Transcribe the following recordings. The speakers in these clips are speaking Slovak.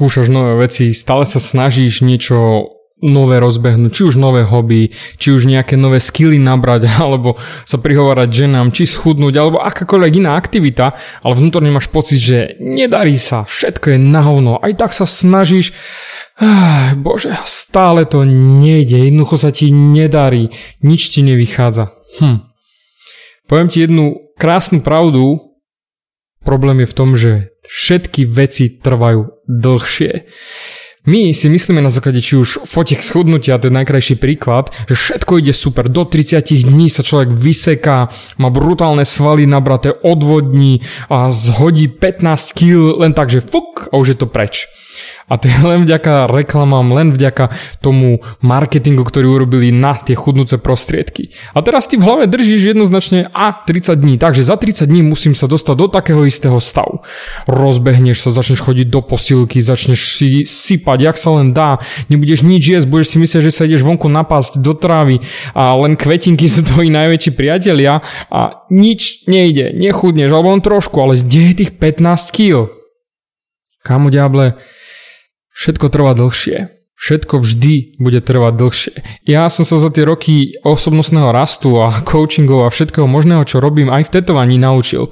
skúšaš nové veci, stále sa snažíš niečo nové rozbehnúť, či už nové hobby, či už nejaké nové skily nabrať, alebo sa prihovárať ženám, či schudnúť, alebo akákoľvek iná aktivita, ale vnútorne máš pocit, že nedarí sa, všetko je na hovno, aj tak sa snažíš, ah, bože, stále to nejde, jednoducho sa ti nedarí, nič ti nevychádza. Hm. Poviem ti jednu krásnu pravdu, problém je v tom, že všetky veci trvajú dlhšie. My si myslíme na základe či už fotiek schudnutia, to je najkrajší príklad, že všetko ide super, do 30 dní sa človek vyseká, má brutálne svaly nabraté, odvodní a zhodí 15 kg len tak, že fuk a už je to preč. A to je len vďaka reklamám, len vďaka tomu marketingu, ktorý urobili na tie chudnúce prostriedky. A teraz ty v hlave držíš jednoznačne a 30 dní, takže za 30 dní musím sa dostať do takého istého stavu. Rozbehneš sa, začneš chodiť do posilky, začneš si sypať, jak sa len dá, nebudeš nič jesť, budeš si myslieť, že sa ideš vonku napásť do trávy a len kvetinky sú tvoji najväčší priatelia a nič nejde, nechudneš, alebo len trošku, ale kde je tých 15 kg? Kamu diable, všetko trvá dlhšie. Všetko vždy bude trvať dlhšie. Ja som sa za tie roky osobnostného rastu a coachingov a všetkého možného, čo robím aj v tetovaní naučil.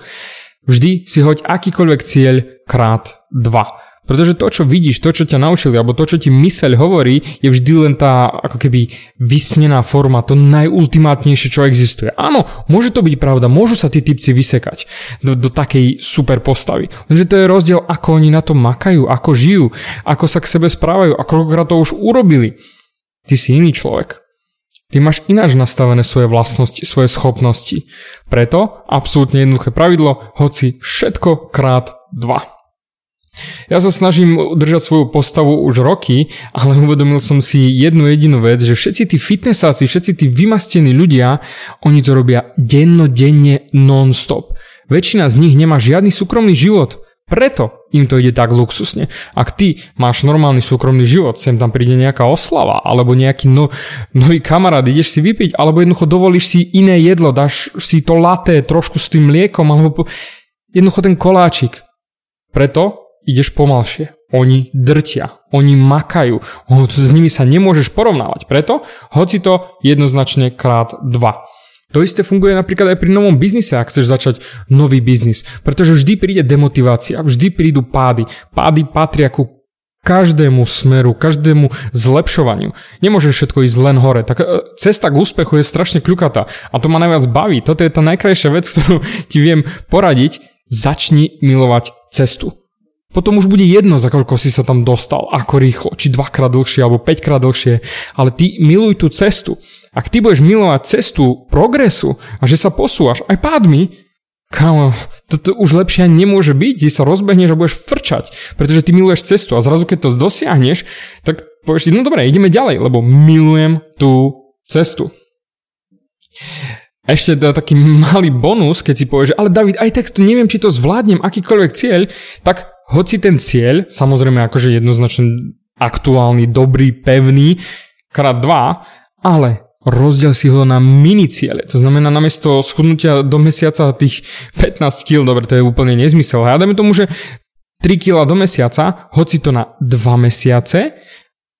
Vždy si hoď akýkoľvek cieľ krát dva. Pretože to, čo vidíš, to, čo ťa naučili, alebo to, čo ti myseľ hovorí, je vždy len tá ako keby vysnená forma, to najultimátnejšie, čo existuje. Áno, môže to byť pravda, môžu sa tí typci vysekať do, do takej super postavy. Lenže to je rozdiel, ako oni na to makajú, ako žijú, ako sa k sebe správajú a koľkokrát to už urobili. Ty si iný človek. Ty máš ináč nastavené svoje vlastnosti, svoje schopnosti. Preto absolútne jednoduché pravidlo, hoci všetko krát dva. Ja sa snažím udržať svoju postavu už roky, ale uvedomil som si jednu jedinú vec, že všetci tí fitnessáci, všetci tí vymastení ľudia, oni to robia dennodenne non-stop. Väčšina z nich nemá žiadny súkromný život. Preto im to ide tak luxusne. Ak ty máš normálny súkromný život, sem tam príde nejaká oslava, alebo nejaký no, nový kamarát, ideš si vypiť, alebo jednoducho dovolíš si iné jedlo, dáš si to laté trošku s tým mliekom, alebo jednoducho ten koláčik. Preto ideš pomalšie. Oni drtia, oni makajú, s nimi sa nemôžeš porovnávať. Preto, hoci to jednoznačne krát dva. To isté funguje napríklad aj pri novom biznise, ak chceš začať nový biznis. Pretože vždy príde demotivácia, vždy prídu pády. Pády patria ku každému smeru, každému zlepšovaniu. Nemôže všetko ísť len hore. Tak e, cesta k úspechu je strašne kľukatá a to ma najviac baví. Toto je tá najkrajšia vec, ktorú ti viem poradiť. Začni milovať cestu. Potom už bude jedno, za koľko si sa tam dostal, ako rýchlo, či dvakrát dlhšie alebo 5 krát dlhšie, ale ty miluj tú cestu. Ak ty budeš milovať cestu progresu a že sa posúvaš aj pádmi, Kámo, toto už lepšie nemôže byť, ty sa rozbehneš a budeš frčať, pretože ty miluješ cestu a zrazu keď to dosiahneš, tak povieš si, no dobre, ideme ďalej, lebo milujem tú cestu. Ešte teda taký malý bonus, keď si povieš, ale David, aj tak neviem, či to zvládnem, akýkoľvek cieľ, tak hoci ten cieľ, samozrejme akože jednoznačne aktuálny, dobrý, pevný, krát dva, ale rozdiel si ho na mini ciele. To znamená, namiesto schudnutia do mesiaca tých 15 kg, dobre, to je úplne nezmysel. A dáme tomu, že 3 kg do mesiaca, hoci to na 2 mesiace,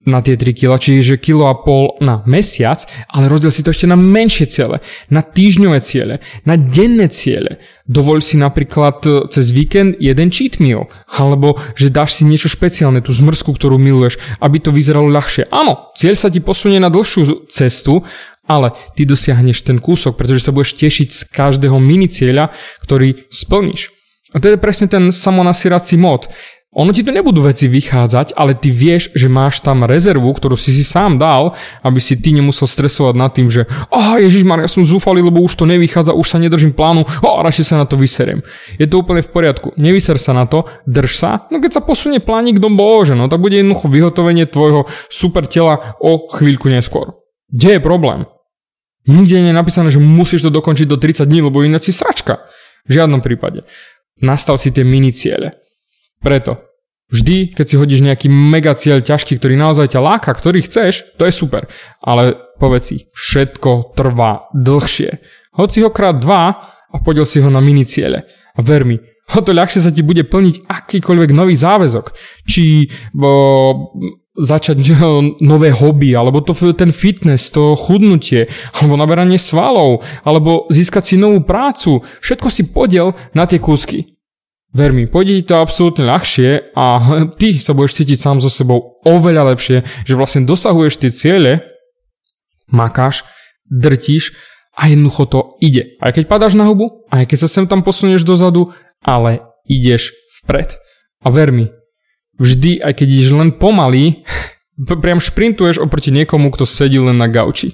na tie 3 kg, čiže kilo a pol na mesiac, ale rozdiel si to ešte na menšie ciele, na týždňové ciele, na denné ciele. Dovoľ si napríklad e, cez víkend jeden cheat meal, alebo že dáš si niečo špeciálne, tú zmrzku, ktorú miluješ, aby to vyzeralo ľahšie. Áno, cieľ sa ti posunie na dlhšiu cestu, ale ty dosiahneš ten kúsok, pretože sa budeš tešiť z každého mini cieľa, ktorý splníš. A to je presne ten samonasirací mod. Ono ti to nebudú veci vychádzať, ale ty vieš, že máš tam rezervu, ktorú si si sám dal, aby si ty nemusel stresovať nad tým, že a Ježiš ja som zúfalý, lebo už to nevychádza, už sa nedržím plánu, a radšej sa na to vyserem. Je to úplne v poriadku. Nevyser sa na to, drž sa, no keď sa posunie plánik do bože, no tak bude jednoducho vyhotovenie tvojho super tela o chvíľku neskôr. Kde je problém? Nikde nie je napísané, že musíš to dokončiť do 30 dní, lebo ináč si sračka. V žiadnom prípade. Nastav si tie mini ciele. Preto, vždy, keď si hodíš nejaký mega cieľ ťažký, ktorý naozaj ťa láka, ktorý chceš, to je super. Ale povedz si, všetko trvá dlhšie. Hoď si ho krát dva a podiel si ho na mini ciele. A ver mi, o to ľahšie sa ti bude plniť akýkoľvek nový záväzok. Či bo, začať nové hobby, alebo to, ten fitness, to chudnutie, alebo naberanie svalov, alebo získať si novú prácu. Všetko si podiel na tie kúsky. Ver mi, pôjde ti to absolútne ľahšie a ty sa budeš cítiť sám so sebou oveľa lepšie, že vlastne dosahuješ tie ciele, makáš, drtíš a jednoducho to ide. Aj keď padáš na hubu, aj keď sa sem tam posunieš dozadu, ale ideš vpred. A ver mi, vždy, aj keď ideš len pomaly, priam šprintuješ oproti niekomu, kto sedí len na gauči.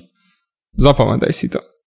Zapamätaj si to.